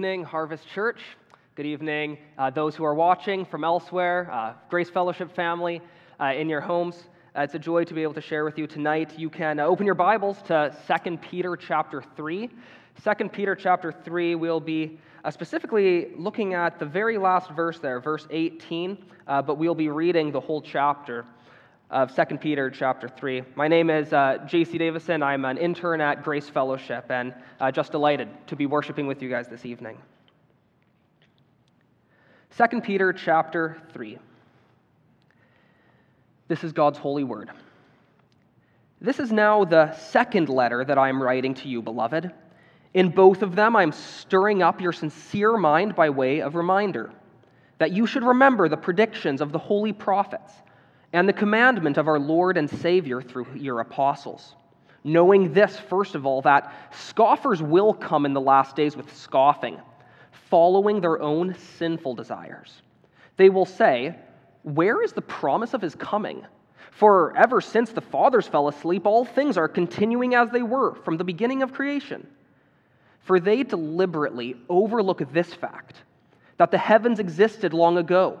evening, Harvest Church. Good evening, uh, those who are watching from elsewhere, uh, Grace Fellowship family uh, in your homes. Uh, it's a joy to be able to share with you tonight. You can uh, open your Bibles to 2 Peter chapter 3. 2 Peter chapter 3, we'll be uh, specifically looking at the very last verse there, verse 18, but we'll be reading the whole chapter of 2 Peter chapter 3. My name is uh, J.C. Davison. I'm an intern at Grace Fellowship and uh, just delighted to be worshiping with you guys this evening. 2 Peter chapter 3. This is God's holy word. This is now the second letter that I am writing to you, beloved. In both of them, I am stirring up your sincere mind by way of reminder that you should remember the predictions of the holy prophets and the commandment of our Lord and Savior through your apostles. Knowing this, first of all, that scoffers will come in the last days with scoffing, following their own sinful desires. They will say, Where is the promise of his coming? For ever since the fathers fell asleep, all things are continuing as they were from the beginning of creation. For they deliberately overlook this fact that the heavens existed long ago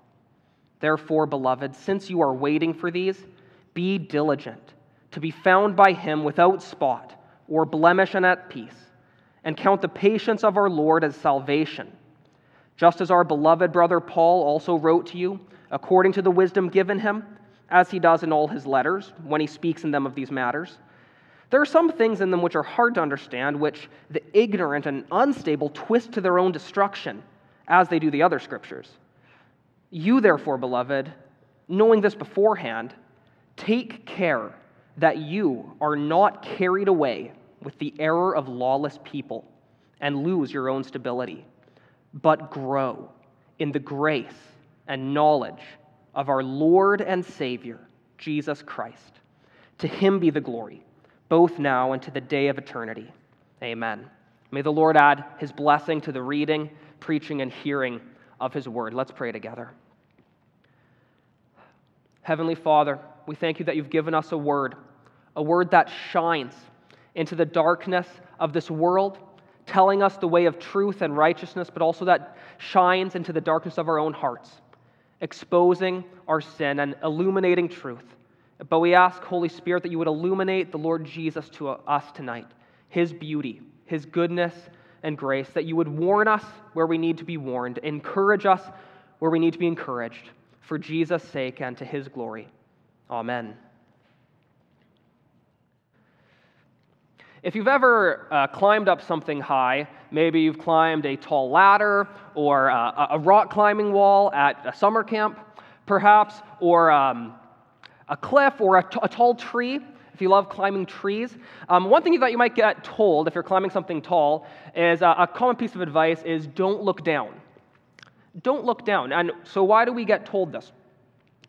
Therefore, beloved, since you are waiting for these, be diligent to be found by him without spot or blemish and at peace, and count the patience of our Lord as salvation. Just as our beloved brother Paul also wrote to you, according to the wisdom given him, as he does in all his letters when he speaks in them of these matters. There are some things in them which are hard to understand, which the ignorant and unstable twist to their own destruction, as they do the other scriptures. You, therefore, beloved, knowing this beforehand, take care that you are not carried away with the error of lawless people and lose your own stability, but grow in the grace and knowledge of our Lord and Savior, Jesus Christ. To him be the glory, both now and to the day of eternity. Amen. May the Lord add his blessing to the reading, preaching, and hearing of his word. Let's pray together. Heavenly Father, we thank you that you've given us a word, a word that shines into the darkness of this world, telling us the way of truth and righteousness, but also that shines into the darkness of our own hearts, exposing our sin and illuminating truth. But we ask, Holy Spirit, that you would illuminate the Lord Jesus to us tonight, his beauty, his goodness, and grace, that you would warn us where we need to be warned, encourage us where we need to be encouraged for Jesus' sake and to his glory. Amen. If you've ever uh, climbed up something high, maybe you've climbed a tall ladder or uh, a rock climbing wall at a summer camp, perhaps, or um, a cliff or a, t- a tall tree, if you love climbing trees. Um, one thing that you might get told if you're climbing something tall is uh, a common piece of advice is don't look down. Don't look down. And so, why do we get told this?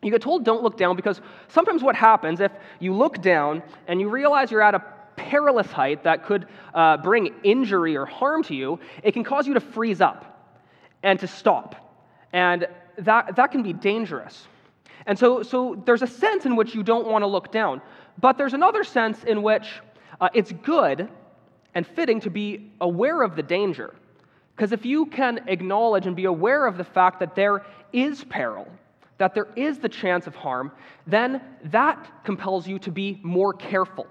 You get told don't look down because sometimes what happens if you look down and you realize you're at a perilous height that could uh, bring injury or harm to you, it can cause you to freeze up and to stop. And that, that can be dangerous. And so, so there's a sense in which you don't want to look down, but there's another sense in which uh, it's good and fitting to be aware of the danger. Because if you can acknowledge and be aware of the fact that there is peril, that there is the chance of harm, then that compels you to be more careful,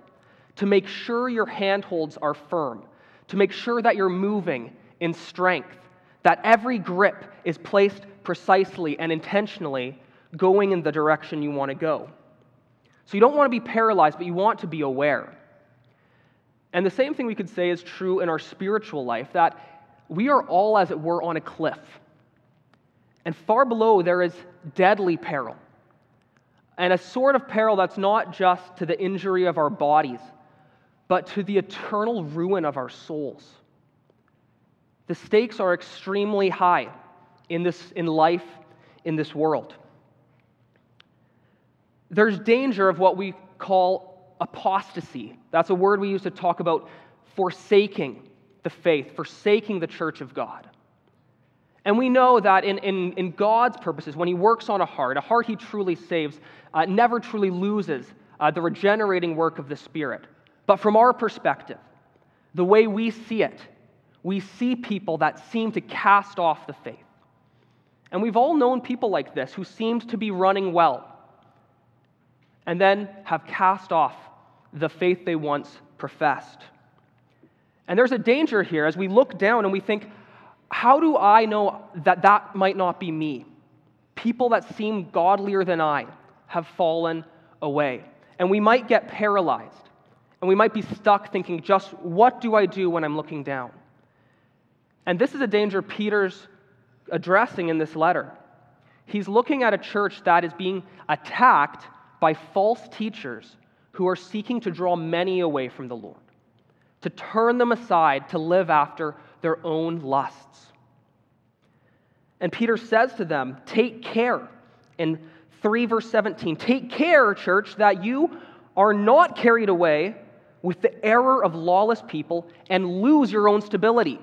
to make sure your handholds are firm, to make sure that you're moving in strength, that every grip is placed precisely and intentionally going in the direction you want to go. So you don't want to be paralyzed, but you want to be aware. And the same thing we could say is true in our spiritual life that we are all, as it were, on a cliff. And far below, there is deadly peril. And a sort of peril that's not just to the injury of our bodies, but to the eternal ruin of our souls. The stakes are extremely high in, this, in life, in this world. There's danger of what we call apostasy. That's a word we use to talk about forsaking the faith, forsaking the church of God. And we know that in, in, in God's purposes, when He works on a heart, a heart He truly saves, uh, never truly loses uh, the regenerating work of the Spirit. But from our perspective, the way we see it, we see people that seem to cast off the faith. And we've all known people like this who seemed to be running well and then have cast off the faith they once professed. And there's a danger here as we look down and we think, how do I know that that might not be me? People that seem godlier than I have fallen away. And we might get paralyzed. And we might be stuck thinking, just what do I do when I'm looking down? And this is a danger Peter's addressing in this letter. He's looking at a church that is being attacked by false teachers who are seeking to draw many away from the Lord, to turn them aside to live after their own lusts. And Peter says to them, Take care. In 3 verse 17, take care, church, that you are not carried away with the error of lawless people and lose your own stability.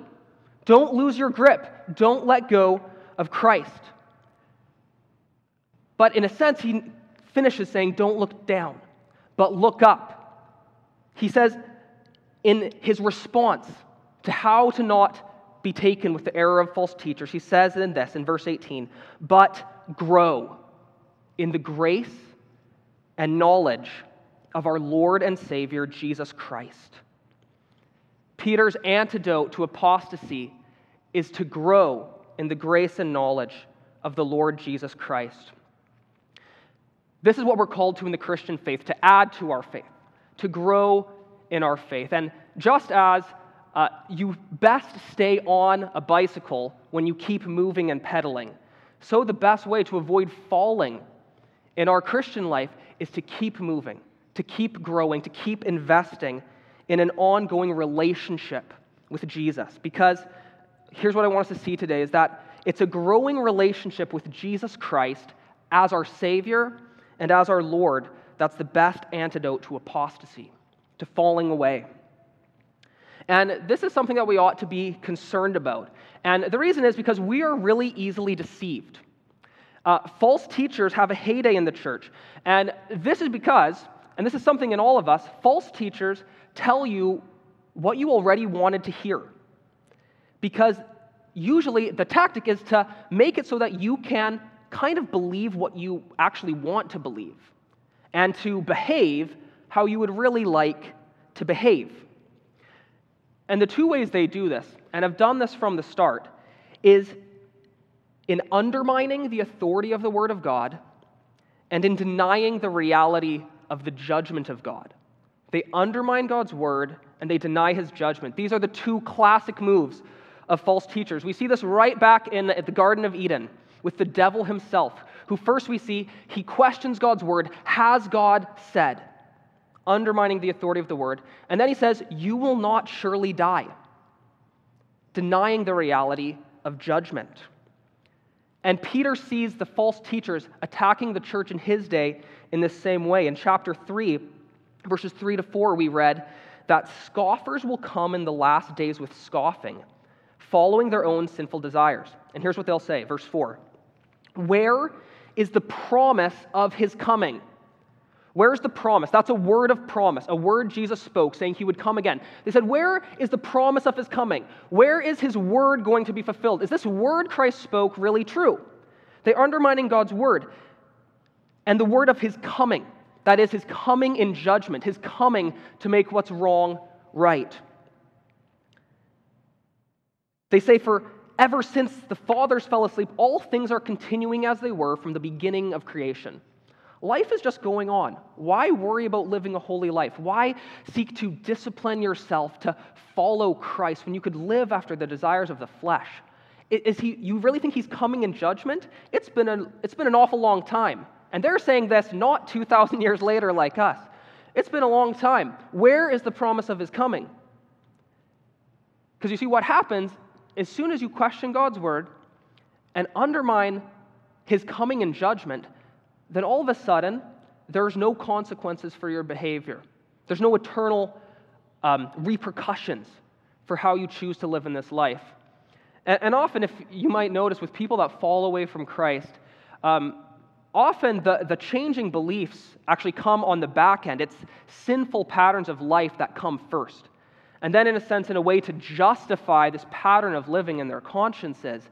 Don't lose your grip. Don't let go of Christ. But in a sense, he finishes saying, Don't look down, but look up. He says, in his response to how to not be taken with the error of false teachers, he says in this, in verse 18, but grow in the grace and knowledge of our Lord and Savior, Jesus Christ. Peter's antidote to apostasy is to grow in the grace and knowledge of the Lord Jesus Christ. This is what we're called to in the Christian faith to add to our faith, to grow in our faith. And just as uh, you best stay on a bicycle when you keep moving and pedaling, so the best way to avoid falling in our Christian life is to keep moving, to keep growing, to keep investing in an ongoing relationship with Jesus. Because here's what I want us to see today is that it's a growing relationship with Jesus Christ as our Savior and as our Lord that's the best antidote to apostasy, to falling away. And this is something that we ought to be concerned about. And the reason is because we are really easily deceived. Uh, false teachers have a heyday in the church. And this is because, and this is something in all of us, false teachers tell you what you already wanted to hear. Because usually the tactic is to make it so that you can kind of believe what you actually want to believe and to behave how you would really like to behave. And the two ways they do this, and have done this from the start, is in undermining the authority of the Word of God and in denying the reality of the judgment of God. They undermine God's Word and they deny His judgment. These are the two classic moves of false teachers. We see this right back in at the Garden of Eden with the devil himself, who first we see he questions God's word Has God said? Undermining the authority of the word. And then he says, You will not surely die, denying the reality of judgment. And Peter sees the false teachers attacking the church in his day in this same way. In chapter 3, verses 3 to 4, we read that scoffers will come in the last days with scoffing, following their own sinful desires. And here's what they'll say, verse 4 Where is the promise of his coming? Where's the promise? That's a word of promise, a word Jesus spoke saying he would come again. They said, Where is the promise of his coming? Where is his word going to be fulfilled? Is this word Christ spoke really true? They're undermining God's word and the word of his coming. That is, his coming in judgment, his coming to make what's wrong right. They say, For ever since the fathers fell asleep, all things are continuing as they were from the beginning of creation. Life is just going on. Why worry about living a holy life? Why seek to discipline yourself to follow Christ when you could live after the desires of the flesh? Is he, you really think he's coming in judgment? It's been, a, it's been an awful long time. And they're saying this not 2,000 years later like us. It's been a long time. Where is the promise of his coming? Because you see, what happens as soon as you question God's word and undermine his coming in judgment, then all of a sudden, there's no consequences for your behavior. There's no eternal um, repercussions for how you choose to live in this life. And, and, often, if you might notice, with people that fall away from Christ, um, often the, the changing beliefs actually come on the back end. It's sinful patterns of life that come first. And then, in a sense, in a way to justify this pattern of living in their consciences,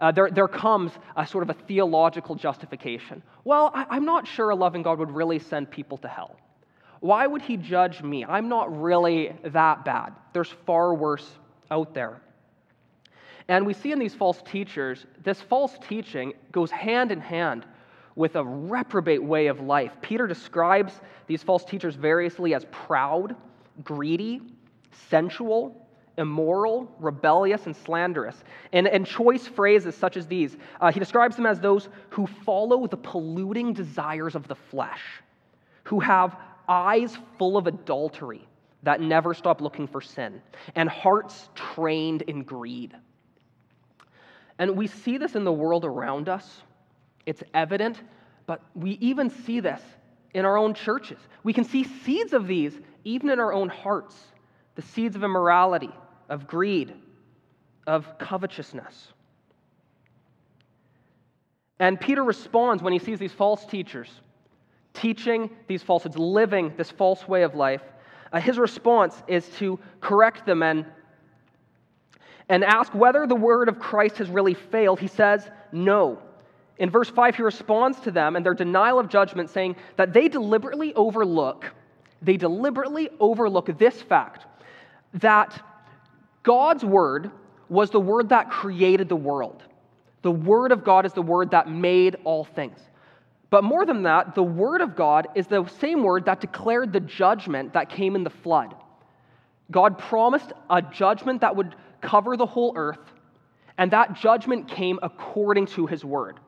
uh, there, there comes a sort of a theological justification. Well, I, am not sure a loving God would really send people to hell. Why would he judge me? I'm not really that bad. There's far worse out there. And we see in these false teachers, this false teaching goes hand in hand with a reprobate way of life. Peter describes these false teachers variously as proud, greedy, sensual, immoral, rebellious, and slanderous. And, and choice phrases such as these. Uh, he describes them as those who follow the polluting desires of the flesh, who have eyes full of adultery that never stop looking for sin, and hearts trained in greed. And we see this in the world around us. It's evident, but we even see this in our own churches. We can see seeds of these even in our own hearts the seeds of immorality, of greed, of covetousness. And Peter responds when he sees these false teachers teaching these falsehoods, living this false way of life. Uh, his response is to correct them and, and ask whether the word of Christ has really failed. He says, No. In verse 5, he responds to them and their denial of judgment, saying that they deliberately overlook, they deliberately overlook this fact that God's word was the word that created the world. The word of God is the word that made all things. But more than that, the word of God is the same word that declared the judgment that came in the flood. God promised a judgment that would cover the whole earth, and that judgment came according to his word.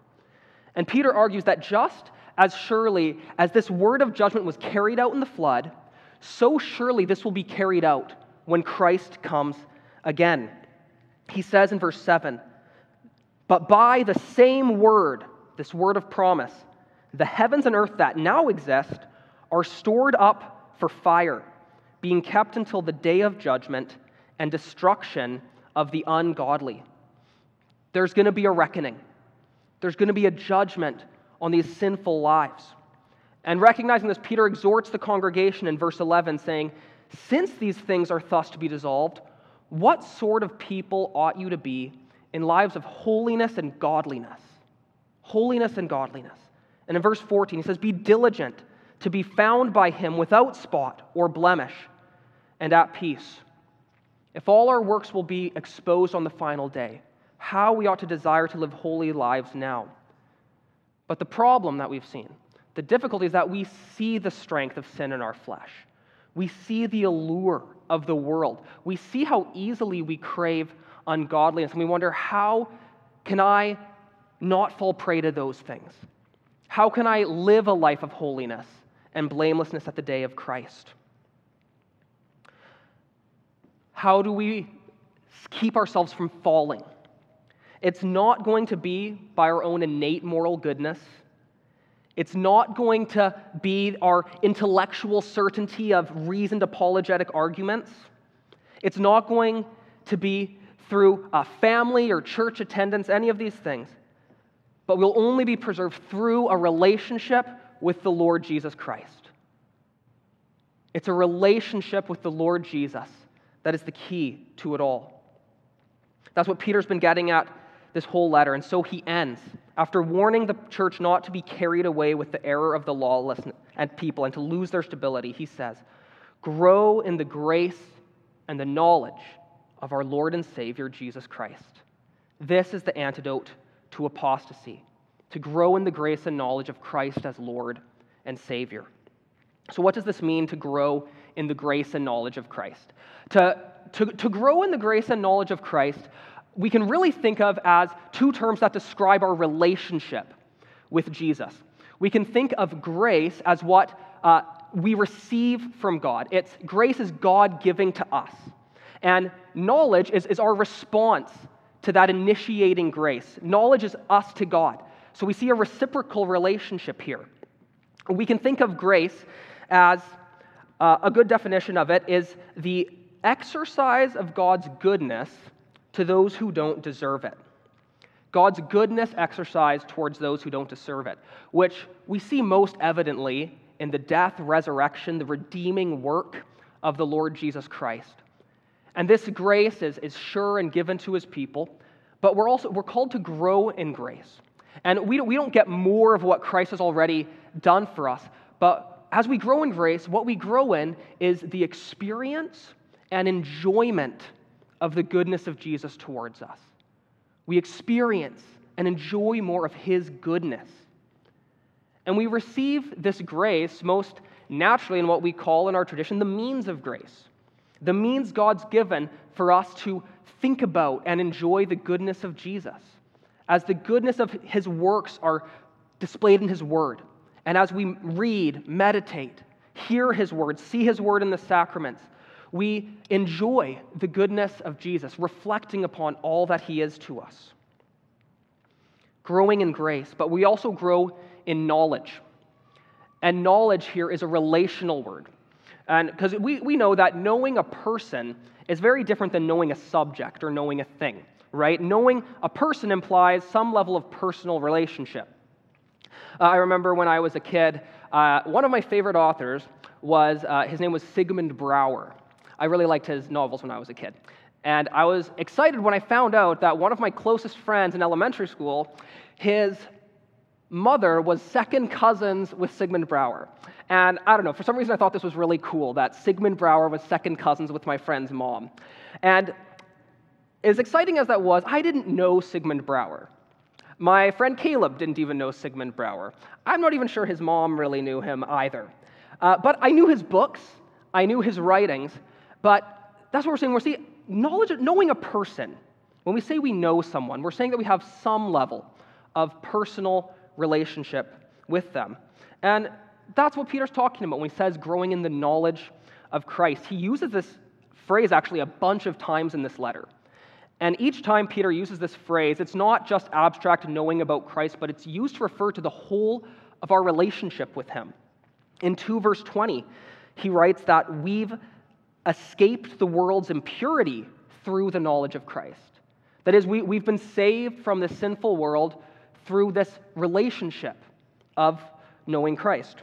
And Peter argues that just as surely as this word of judgment was carried out in the flood, so surely this will be carried out when Christ comes again. He says in verse 7 But by the same word, this word of promise, the heavens and earth that now exist are stored up for fire, being kept until the day of judgment and destruction of the ungodly. There's going to be a reckoning, there's going to be a judgment on these sinful lives. And recognizing this, Peter exhorts the congregation in verse 11, saying, Since these things are thus to be dissolved, what sort of people ought you to be in lives of holiness and godliness? Holiness and godliness. And in verse 14, he says, Be diligent to be found by him without spot or blemish and at peace. If all our works will be exposed on the final day, how we ought to desire to live holy lives now. But the problem that we've seen, the difficulty is that we see the strength of sin in our flesh. We see the allure of the world. We see how easily we crave ungodliness, and we wonder, how can I not fall prey to those things? How can I live a life of holiness and blamelessness at the day of Christ? How do we keep ourselves from falling? It's not going to be by our own innate moral goodness. It's not going to be our intellectual certainty of reasoned apologetic arguments. It's not going to be through a family or church attendance, any of these things. but will only be preserved through a relationship with the Lord Jesus Christ. It's a relationship with the Lord Jesus that is the key to it all. That's what Peter's been getting at this whole letter. And so he ends. After warning the church not to be carried away with the error of the lawless and people and to lose their stability, he says, Grow in the grace and the knowledge of our Lord and Savior Jesus Christ. This is the antidote to apostasy, to grow in the grace and knowledge of Christ as Lord and Savior. So, what does this mean to grow in the grace and knowledge of Christ? To, to, to grow in the grace and knowledge of Christ, we can really think of as two terms that describe our relationship with Jesus. We can think of grace as what uh, we receive from God. It's grace is God giving to us. And knowledge is, is our response to that initiating grace. Knowledge is us to God. So we see a reciprocal relationship here. We can think of grace as uh, a good definition of it is the exercise of God's goodness to those who don't deserve it. God's goodness exercised towards those who don't deserve it, which we see most evidently in the death, resurrection, the redeeming work of the Lord Jesus Christ. And this grace is, is sure and given to his people, but we're also we're called to grow in grace. And we we don't get more of what Christ has already done for us, but as we grow in grace, what we grow in is the experience and enjoyment of the goodness of Jesus towards us. We experience and enjoy more of his goodness. And we receive this grace most naturally in what we call in our tradition the means of grace. The means God's given for us to think about and enjoy the goodness of Jesus, as the goodness of his works are displayed in his word. And as we read, meditate, hear his word, see his word in the sacraments, we enjoy the goodness of Jesus, reflecting upon all that he is to us. Growing in grace, but we also grow in knowledge. And knowledge here is a relational word. And because we, we know that knowing a person is very different than knowing a subject or knowing a thing, right? Knowing a person implies some level of personal relationship. Uh, I remember when I was a kid, uh, one of my favorite authors was, uh, his name was Sigmund Brouwer. I really liked his novels when I was a kid. And I was excited when I found out that one of my closest friends in elementary school, his mother was second cousins with Sigmund Brouwer. And I don't know, for some reason I thought this was really cool that Sigmund Brouwer was second cousins with my friend's mom. And as exciting as that was, I didn't know Sigmund Brouwer. My friend Caleb didn't even know Sigmund Brouwer. I'm not even sure his mom really knew him either. Uh, but I knew his books, I knew his writings, but that's what we're saying. We're saying knowledge, knowing a person. When we say we know someone, we're saying that we have some level of personal relationship with them. And that's what Peter's talking about when he says growing in the knowledge of Christ. He uses this phrase actually a bunch of times in this letter. And each time Peter uses this phrase, it's not just abstract knowing about Christ, but it's used to refer to the whole of our relationship with him. In 2 verse 20, he writes that we've escaped the world's impurity through the knowledge of Christ. That is, we, we've been saved from the sinful world through this relationship of knowing Christ.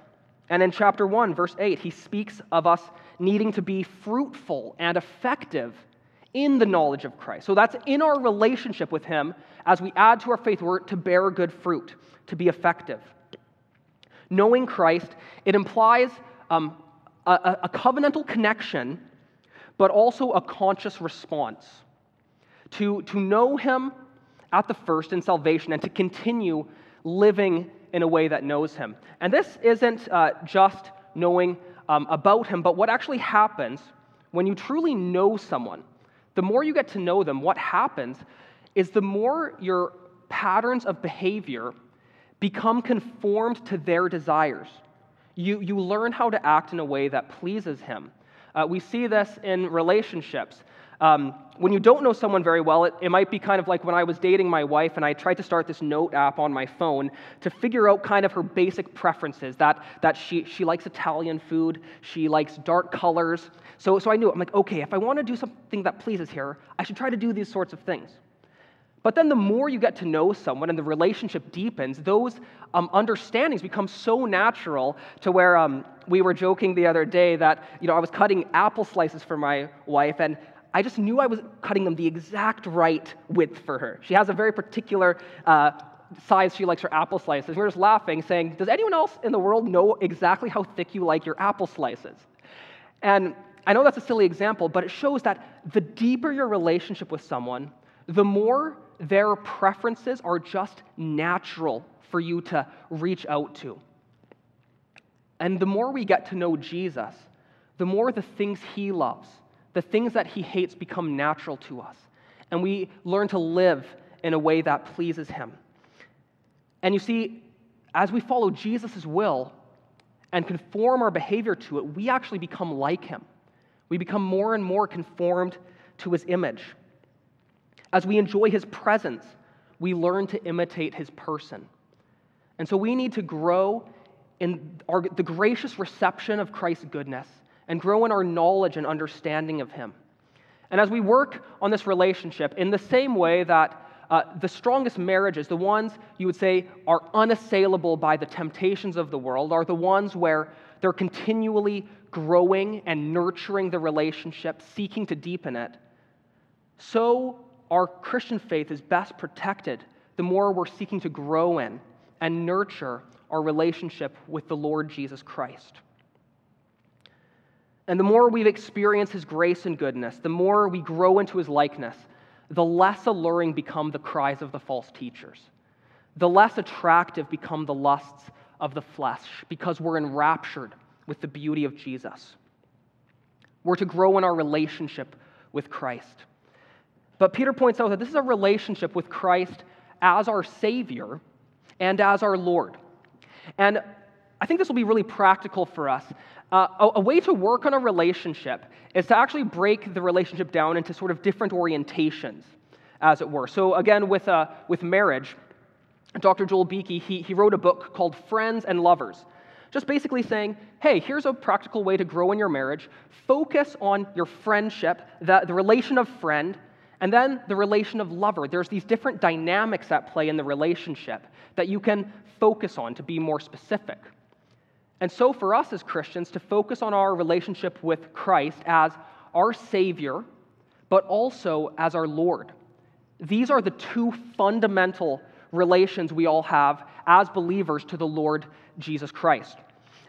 And in chapter 1, verse 8, he speaks of us needing to be fruitful and effective in the knowledge of Christ. So that's in our relationship with him as we add to our faith, we're to bear good fruit, to be effective. Knowing Christ, it implies um, a, a covenantal connection, but also a conscious response. To, to know Him at the first in salvation and to continue living in a way that knows Him. And this isn't uh, just knowing um, about Him, but what actually happens when you truly know someone. The more you get to know them, what happens is the more your patterns of behavior become conformed to their desires. You, you learn how to act in a way that pleases Him. Uh, we see this in relationships. Um, when you don't know someone very well, it, it might be kind of like when I was dating my wife and I tried to start this note app on my phone to figure out kind of her basic preferences that, that she, she likes Italian food, she likes dark colors. So, so I knew, I'm like, okay, if I want to do something that pleases her, I should try to do these sorts of things. But then the more you get to know someone and the relationship deepens, those um, understandings become so natural to where um, we were joking the other day that you know I was cutting apple slices for my wife and I just knew I was cutting them the exact right width for her. She has a very particular uh, size she likes her apple slices. We were just laughing, saying, Does anyone else in the world know exactly how thick you like your apple slices? And I know that's a silly example, but it shows that the deeper your relationship with someone, the more their preferences are just natural for you to reach out to. And the more we get to know Jesus, the more the things he loves, the things that he hates become natural to us. And we learn to live in a way that pleases him. And you see, as we follow Jesus' will and conform our behavior to it, we actually become like him. We become more and more conformed to his image. As we enjoy his presence, we learn to imitate his person. And so we need to grow in our, the gracious reception of Christ's goodness and grow in our knowledge and understanding of him. And as we work on this relationship, in the same way that uh, the strongest marriages, the ones you would say are unassailable by the temptations of the world, are the ones where they're continually growing and nurturing the relationship, seeking to deepen it. So our Christian faith is best protected the more we're seeking to grow in and nurture our relationship with the Lord Jesus Christ. And the more we've experienced his grace and goodness, the more we grow into his likeness, the less alluring become the cries of the false teachers. The less attractive become the lusts of the flesh because we're enraptured with the beauty of Jesus. We're to grow in our relationship with Christ. But Peter points out that this is a relationship with Christ as our Savior and as our Lord. And I think this will be really practical for us. Uh, a, a, way to work on a relationship is to actually break the relationship down into sort of different orientations, as it were. So, again, with, uh, with marriage, Dr. Joel Beeke, he, he wrote a book called Friends and Lovers, just basically saying, hey, here's a practical way to grow in your marriage. Focus on your friendship, the, the relation of friend, and then the relation of lover. There's these different dynamics at play in the relationship that you can focus on to be more specific. And so, for us as Christians, to focus on our relationship with Christ as our Savior, but also as our Lord. These are the two fundamental relations we all have as believers to the Lord Jesus Christ.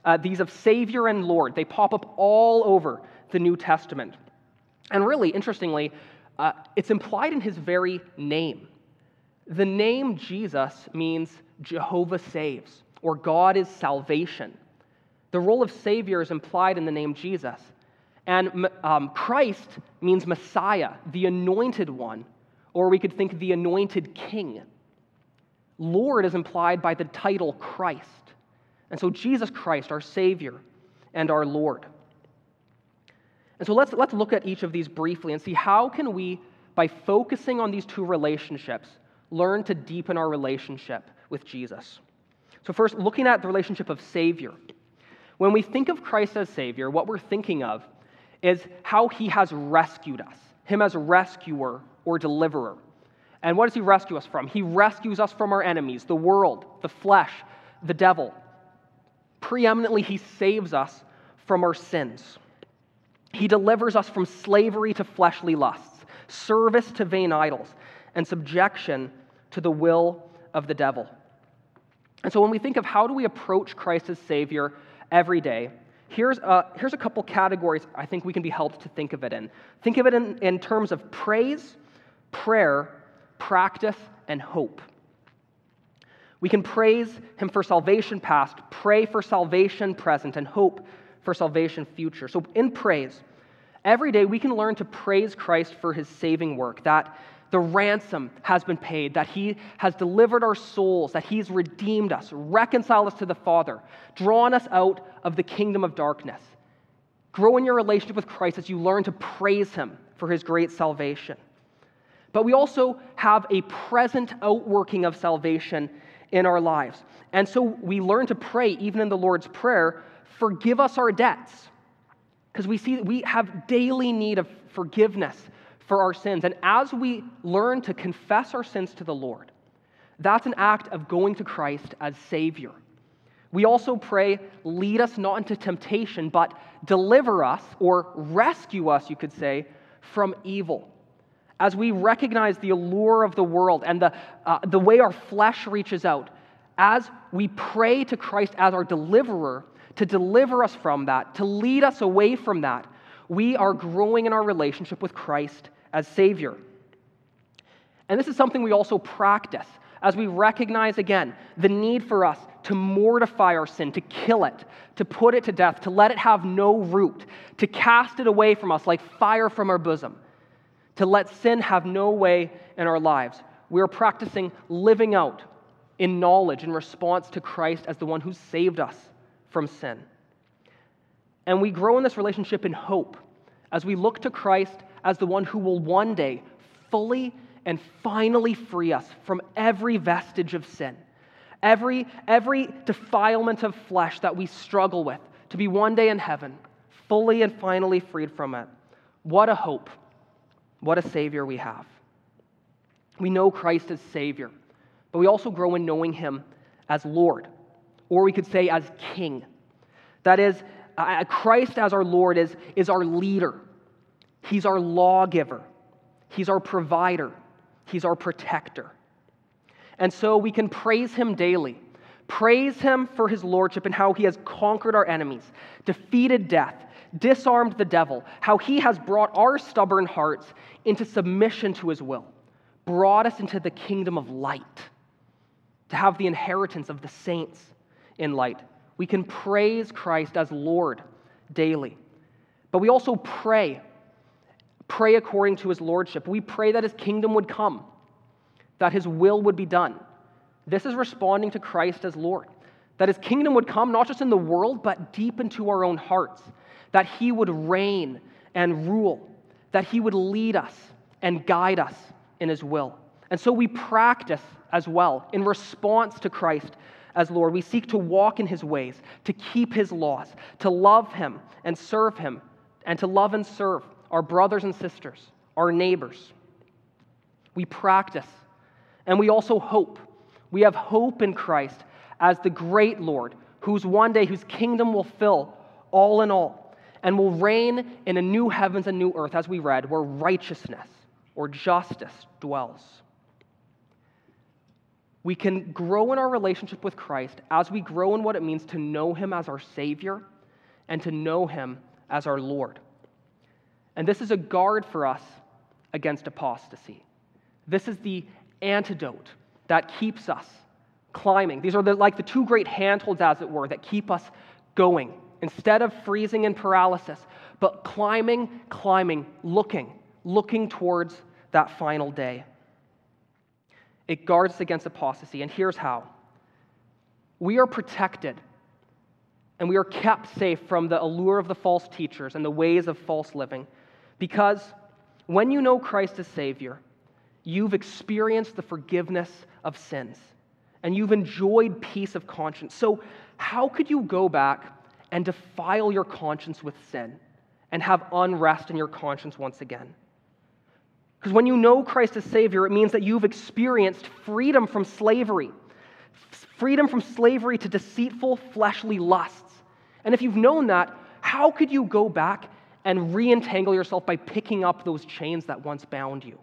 Uh, these of Savior and Lord, they pop up all over the New Testament. And really, interestingly, uh, it's implied in his very name. The name Jesus means Jehovah saves, or God is salvation. The role of Savior is implied in the name Jesus. And um, Christ means Messiah, the anointed one, or we could think the anointed king. Lord is implied by the title Christ. And so Jesus Christ, our Savior and our Lord. And so let's, let's look at each of these briefly and see how can we, by focusing on these two relationships, learn to deepen our relationship with Jesus. So first, looking at the relationship of Savior. When we think of Christ as Savior, what we're thinking of is how he has rescued us, him as rescuer or deliverer. And what does he rescue us from? He rescues us from our enemies, the world, the flesh, the devil. Preeminently, he saves us from our sins. He delivers us from slavery to fleshly lusts, service to vain idols, and subjection to the will of the devil. And so when we think of how do we approach Christ as Savior every day, here's a, here's a couple categories I think we can be helped to think of it in. Think of it in, in terms of praise, prayer, practice, and hope. We can praise Him for salvation past, pray for salvation present, and hope for salvation future. So, in praise, every day we can learn to praise Christ for his saving work, that the ransom has been paid, that he has delivered our souls, that he's redeemed us, reconciled us to the Father, drawn us out of the kingdom of darkness. Grow in your relationship with Christ as you learn to praise him for his great salvation. But we also have a present outworking of salvation in our lives. And so we learn to pray, even in the Lord's Prayer, forgive us our debts. Because we see that we have daily need of forgiveness for our sins. And as we learn to confess our sins to the Lord, that's an act of going to Christ as Savior. We also pray, lead us not into temptation, but deliver us or rescue us, you could say, from evil. As we recognize the allure of the world and the, uh, the way our flesh reaches out, as we pray to Christ as our deliverer to deliver us from that, to lead us away from that, we are growing in our relationship with Christ as Savior. And this is something we also practice as we recognize again the need for us to mortify our sin, to kill it, to put it to death, to let it have no root, to cast it away from us like fire from our bosom, to let sin have no way in our lives. We are practicing living out in knowledge in response to Christ as the one who saved us from sin. And we grow in this relationship in hope as we look to Christ as the one who will one day fully and finally free us from every vestige of sin, every, every defilement of flesh that we struggle with, to be one day in heaven, fully and finally freed from it. What a hope. What a Savior we have. We know Christ as Savior, but we also grow in knowing Him as Lord, or we could say as King. That is, uh, Christ as our Lord is, is our leader, He's our lawgiver, He's our provider, He's our protector. And so we can praise him daily. Praise him for his lordship and how he has conquered our enemies, defeated death, disarmed the devil, how he has brought our stubborn hearts into submission to his will, brought us into the kingdom of light, to have the inheritance of the saints in light. We can praise Christ as Lord daily. But we also pray pray according to his lordship. We pray that his kingdom would come, that his will would be done. This is responding to Christ as Lord, that his kingdom would come not just in the world, but deep into our own hearts, that he would reign and rule, that he would lead us and guide us in his will. And so we practice as well in response to Christ as Lord. We seek to walk in his ways, to keep his laws, to love him and serve him, and to love and serve our brothers and sisters, our neighbors. We practice, and we also hope. We have hope in Christ as the great Lord, whose one day, whose kingdom will fill all in all, and will reign in a new heavens and new earth, as we read, where righteousness or justice dwells. We can grow in our relationship with Christ as we grow in what it means to know Him as our Savior and to know Him as our Lord. And this is a guard for us against apostasy. This is the antidote that keeps us climbing. These are the, like the two great handholds, as it were, that keep us going instead of freezing in paralysis, but climbing, climbing, looking, looking towards that final day. It guards against apostasy, and here's how we are protected and we are kept safe from the allure of the false teachers and the ways of false living because when you know Christ as Savior, you've experienced the forgiveness of sins and you've enjoyed peace of conscience. So, how could you go back and defile your conscience with sin and have unrest in your conscience once again? Because when you know Christ as Savior, it means that you've experienced freedom from slavery, freedom from slavery to deceitful fleshly lusts. And if you've known that, how could you go back and re entangle yourself by picking up those chains that once bound you.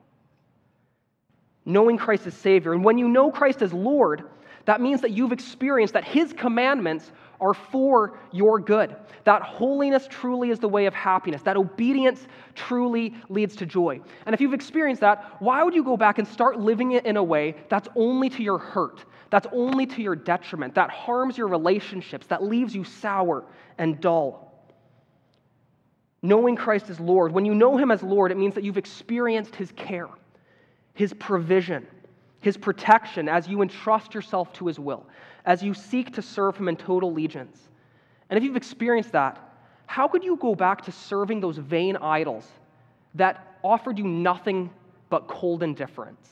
Knowing Christ as Savior. And when you know Christ as Lord, that means that you've experienced that His commandments are for your good. That holiness truly is the way of happiness. That obedience truly leads to joy. And if you've experienced that, why would you go back and start living it in a way that's only to your hurt, that's only to your detriment, that harms your relationships, that leaves you sour and dull? knowing Christ as Lord, when you know Him as Lord, it means that you've experienced His care, His provision, His protection as you entrust yourself to His will, as you seek to serve Him in total allegiance. And if you've experienced that, how could you go back to serving those vain idols that offered you nothing but cold indifference?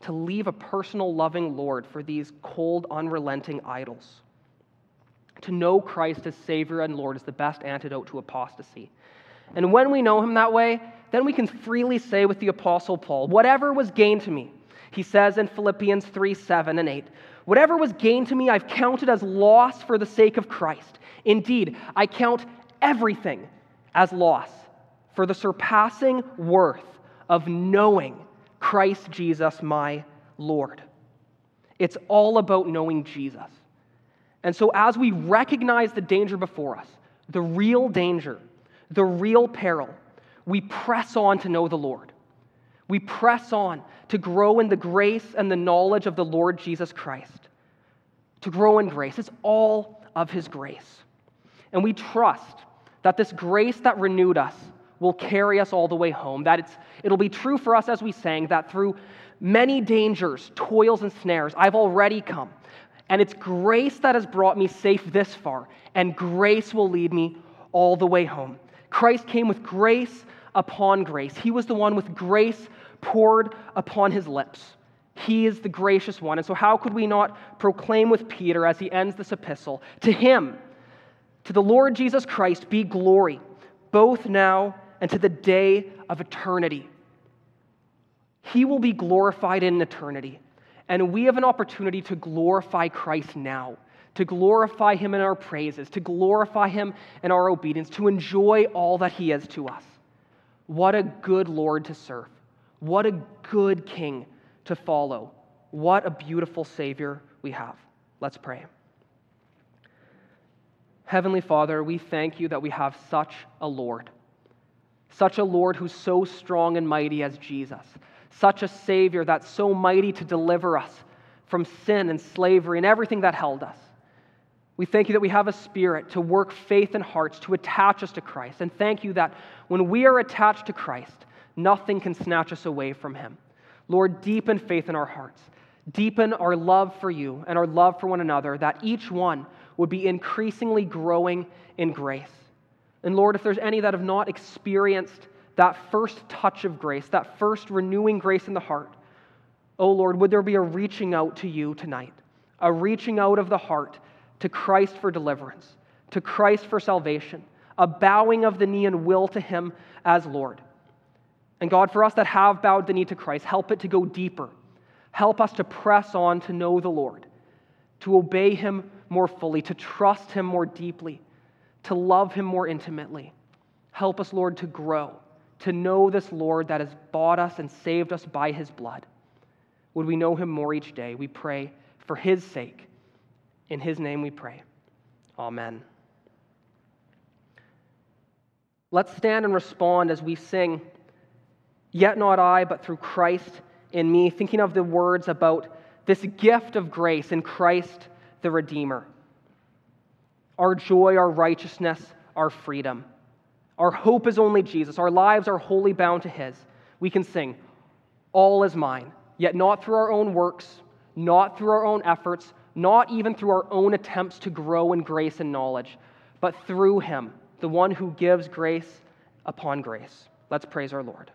To leave a personal, loving Lord for these cold, unrelenting idols. To know Christ as Savior and Lord is the best antidote to apostasy. And when we know Him that way, then we can freely say with the Apostle Paul, whatever was gained to me, he says in Philippians 3 7 and 8, whatever was gained to me, I've counted as loss for the sake of Christ. Indeed, I count everything as loss for the surpassing worth of knowing Christ Jesus, my Lord. It's all about knowing Jesus. And so, as we recognize the danger before us, the real danger, the real peril, we press on to know the Lord. We press on to grow in the grace and the knowledge of the Lord Jesus Christ. To grow in grace. It's all of His grace. And we trust that this grace that renewed us will carry us all the way home. That it's, it'll be true for us as we sang, that through many dangers, toils, and snares, I've already come. And it's grace that has brought me safe this far, and grace will lead me all the way home. Christ came with grace upon grace. He was the one with grace poured upon his lips. He is the gracious one. And so, how could we not proclaim with Peter as he ends this epistle? To him, to the Lord Jesus Christ, be glory, both now and to the day of eternity. He will be glorified in eternity. And we have an opportunity to glorify Christ now, to glorify Him in our praises, to glorify Him in our obedience, to enjoy all that He is to us. What a good Lord to serve. What a good King to follow. What a beautiful Savior we have. Let's pray. Heavenly Father, we thank you that we have such a Lord, such a Lord who's so strong and mighty as Jesus such a Savior that's so mighty to deliver us from sin and slavery and everything that held us. We thank you that we have a spirit to work faith in hearts, to attach us to Christ. And thank you that when we are attached to Christ, nothing can snatch us away from Him. Lord, deepen faith in our hearts. Deepen our love for you and our love for one another, that each one would be increasingly growing in grace. And Lord, if there's any that have not experienced that first touch of grace, that first renewing grace in the heart. Oh Lord, would there be a reaching out to you tonight, a reaching out of the heart to Christ for deliverance, to Christ for salvation, a bowing of the knee and will to Him as Lord. And God, for us that have bowed the knee to Christ, help it to go deeper. Help us to press on to know the Lord, to obey Him more fully, to trust Him more deeply, to love Him more intimately. Help us, Lord, to grow to know this Lord that has bought us and saved us by his blood. Would we know him more each day? We pray for his sake. In his name we pray. Amen. Let's stand and respond as we sing, Yet not I, but through Christ in me, thinking of the words about this gift of grace in Christ the Redeemer. Our joy, our righteousness, our freedom. Our hope is only Jesus. Our lives are wholly bound to His. We can sing, All is mine, yet not through our own works, not through our own efforts, not even through our own attempts to grow in grace and knowledge, but through Him, the one who gives grace upon grace. Let's praise our Lord.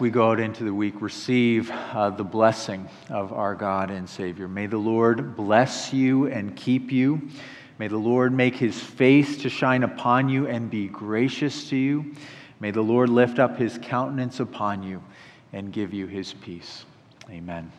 We go out into the week, receive uh, the blessing of our God and Savior. May the Lord bless you and keep you. May the Lord make his face to shine upon you and be gracious to you. May the Lord lift up his countenance upon you and give you his peace. Amen.